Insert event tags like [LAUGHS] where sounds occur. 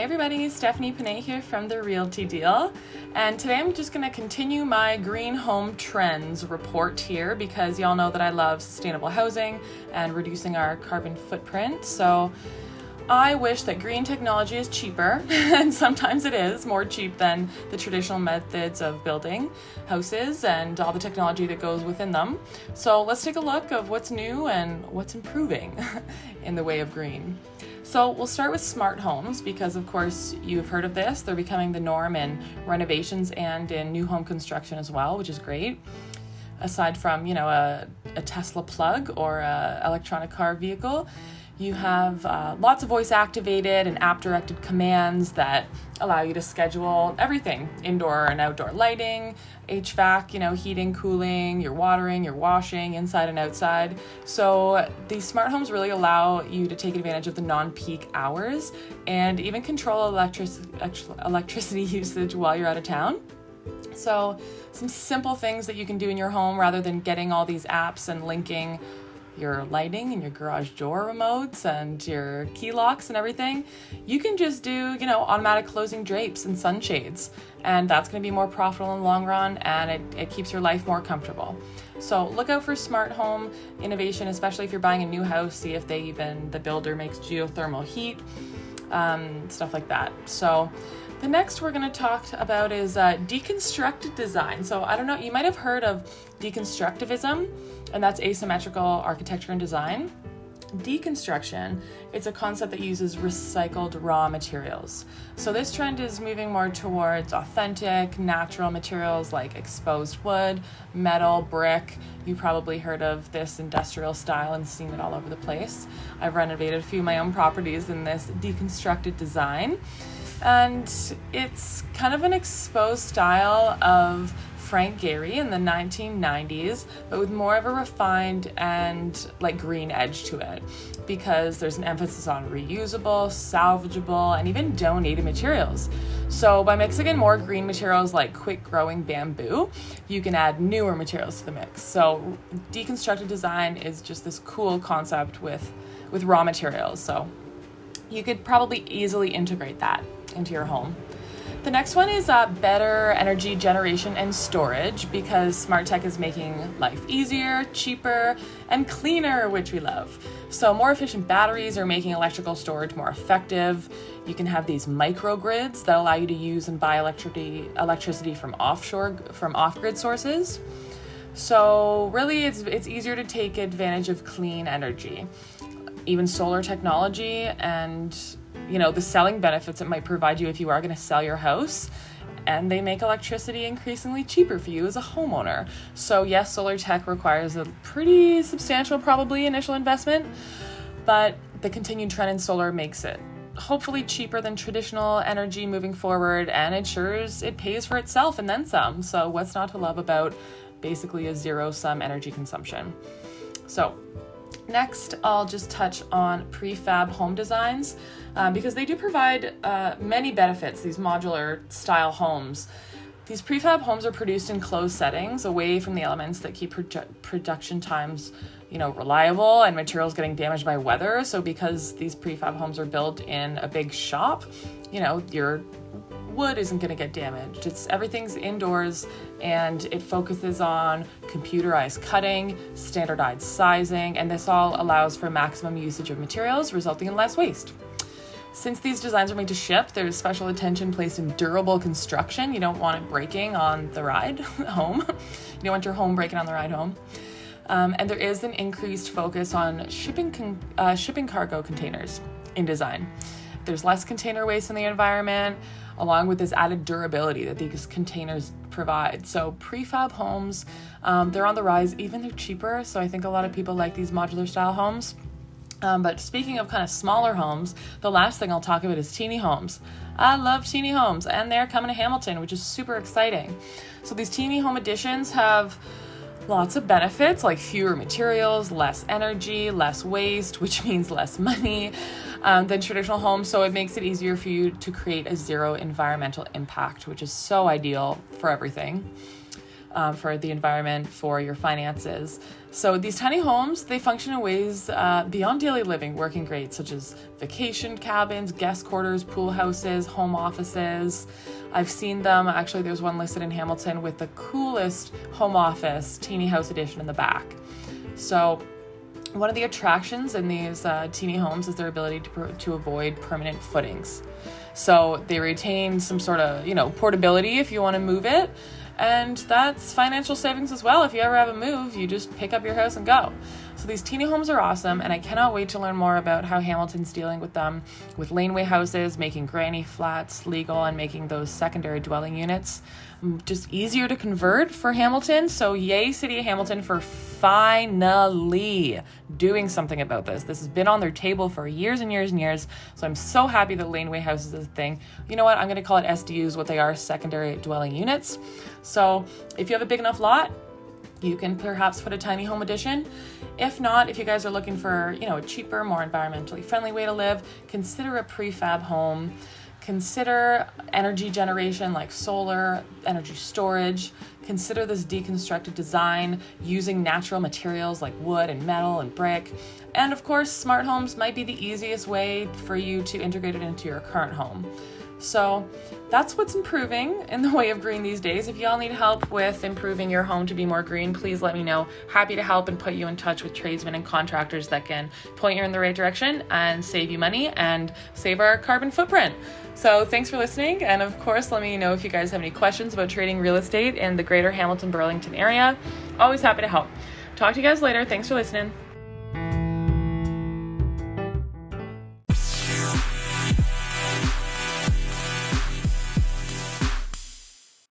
Hey everybody, Stephanie Panay here from The Realty Deal. And today I'm just going to continue my green home trends report here because y'all know that I love sustainable housing and reducing our carbon footprint. So I wish that green technology is cheaper, [LAUGHS] and sometimes it is more cheap than the traditional methods of building houses and all the technology that goes within them. So let's take a look of what's new and what's improving [LAUGHS] in the way of green. So we'll start with smart homes because, of course, you've heard of this. They're becoming the norm in renovations and in new home construction as well, which is great. Aside from, you know, a, a Tesla plug or an electronic car vehicle, you have uh, lots of voice activated and app directed commands that allow you to schedule everything indoor and outdoor lighting, HVAC, you know, heating, cooling, your watering, your washing, inside and outside. So these smart homes really allow you to take advantage of the non peak hours and even control electric- electricity [LAUGHS] usage while you're out of town. So, some simple things that you can do in your home rather than getting all these apps and linking your lighting and your garage door remotes and your key locks and everything, you can just do, you know, automatic closing drapes and sunshades. And that's going to be more profitable in the long run and it, it keeps your life more comfortable. So look out for smart home innovation, especially if you're buying a new house. See if they even, the builder makes geothermal heat, um, stuff like that. So the next we're going to talk about is uh, deconstructed design. So I don't know, you might have heard of deconstructivism, and that's asymmetrical architecture and design. Deconstruction, it's a concept that uses recycled raw materials. So this trend is moving more towards authentic, natural materials like exposed wood, metal, brick. You probably heard of this industrial style and seen it all over the place. I've renovated a few of my own properties in this deconstructed design and it's kind of an exposed style of Frank Gehry in the 1990s, but with more of a refined and like green edge to it because there's an emphasis on reusable, salvageable, and even donated materials. So, by mixing in more green materials like quick growing bamboo, you can add newer materials to the mix. So, deconstructed design is just this cool concept with, with raw materials. So, you could probably easily integrate that into your home. The next one is uh, better energy generation and storage because smart tech is making life easier, cheaper, and cleaner, which we love. So, more efficient batteries are making electrical storage more effective. You can have these microgrids that allow you to use and buy electricity electricity from offshore from off-grid sources. So, really, it's it's easier to take advantage of clean energy, even solar technology and you know the selling benefits it might provide you if you are going to sell your house and they make electricity increasingly cheaper for you as a homeowner. So, yes, solar tech requires a pretty substantial, probably, initial investment, but the continued trend in solar makes it hopefully cheaper than traditional energy moving forward and ensures it pays for itself and then some. So, what's not to love about basically a zero sum energy consumption? So, Next, I'll just touch on prefab home designs um, because they do provide uh, many benefits, these modular style homes. These prefab homes are produced in closed settings away from the elements that keep produ- production times you know reliable and materials getting damaged by weather so because these prefab homes are built in a big shop you know your wood isn't going to get damaged. It's everything's indoors and it focuses on computerized cutting, standardized sizing, and this all allows for maximum usage of materials, resulting in less waste. Since these designs are made to ship, there's special attention placed in durable construction. You don't want it breaking on the ride [LAUGHS] home. you don't want your home breaking on the ride home. Um, and there is an increased focus on shipping con- uh, shipping cargo containers in design. There's less container waste in the environment, along with this added durability that these containers provide. So prefab homes, um, they're on the rise. Even they're cheaper, so I think a lot of people like these modular style homes. Um, but speaking of kind of smaller homes, the last thing I'll talk about is teeny homes. I love teeny homes, and they're coming to Hamilton, which is super exciting. So these teeny home additions have lots of benefits like fewer materials, less energy, less waste, which [LAUGHS] means less money um, than traditional homes. So it makes it easier for you to create a zero environmental impact, which is so ideal for everything. Um, for the environment, for your finances. So these tiny homes, they function in ways uh, beyond daily living, working great, such as vacation cabins, guest quarters, pool houses, home offices. I've seen them. Actually, there's one listed in Hamilton with the coolest home office, teeny house edition in the back. So one of the attractions in these uh, teeny homes is their ability to, to avoid permanent footings. So they retain some sort of, you know, portability if you want to move it. And that's financial savings as well. If you ever have a move, you just pick up your house and go. So these teeny homes are awesome, and I cannot wait to learn more about how Hamilton's dealing with them, with laneway houses, making granny flats legal, and making those secondary dwelling units mm, just easier to convert for Hamilton. So yay, City of Hamilton for finally doing something about this. This has been on their table for years and years and years. So I'm so happy that laneway houses is a thing. You know what? I'm going to call it SDUs, what they are, secondary dwelling units. So if you have a big enough lot, you can perhaps put a tiny home addition. If not, if you guys are looking for, you know, a cheaper, more environmentally friendly way to live, consider a prefab home. Consider energy generation like solar, energy storage. Consider this deconstructed design using natural materials like wood and metal and brick. And of course, smart homes might be the easiest way for you to integrate it into your current home. So that's what's improving in the way of green these days. If y'all need help with improving your home to be more green, please let me know. Happy to help and put you in touch with tradesmen and contractors that can point you in the right direction and save you money and save our carbon footprint. So thanks for listening. And of course, let me know if you guys have any questions about trading real estate in the greater Hamilton Burlington area. Always happy to help. Talk to you guys later. Thanks for listening.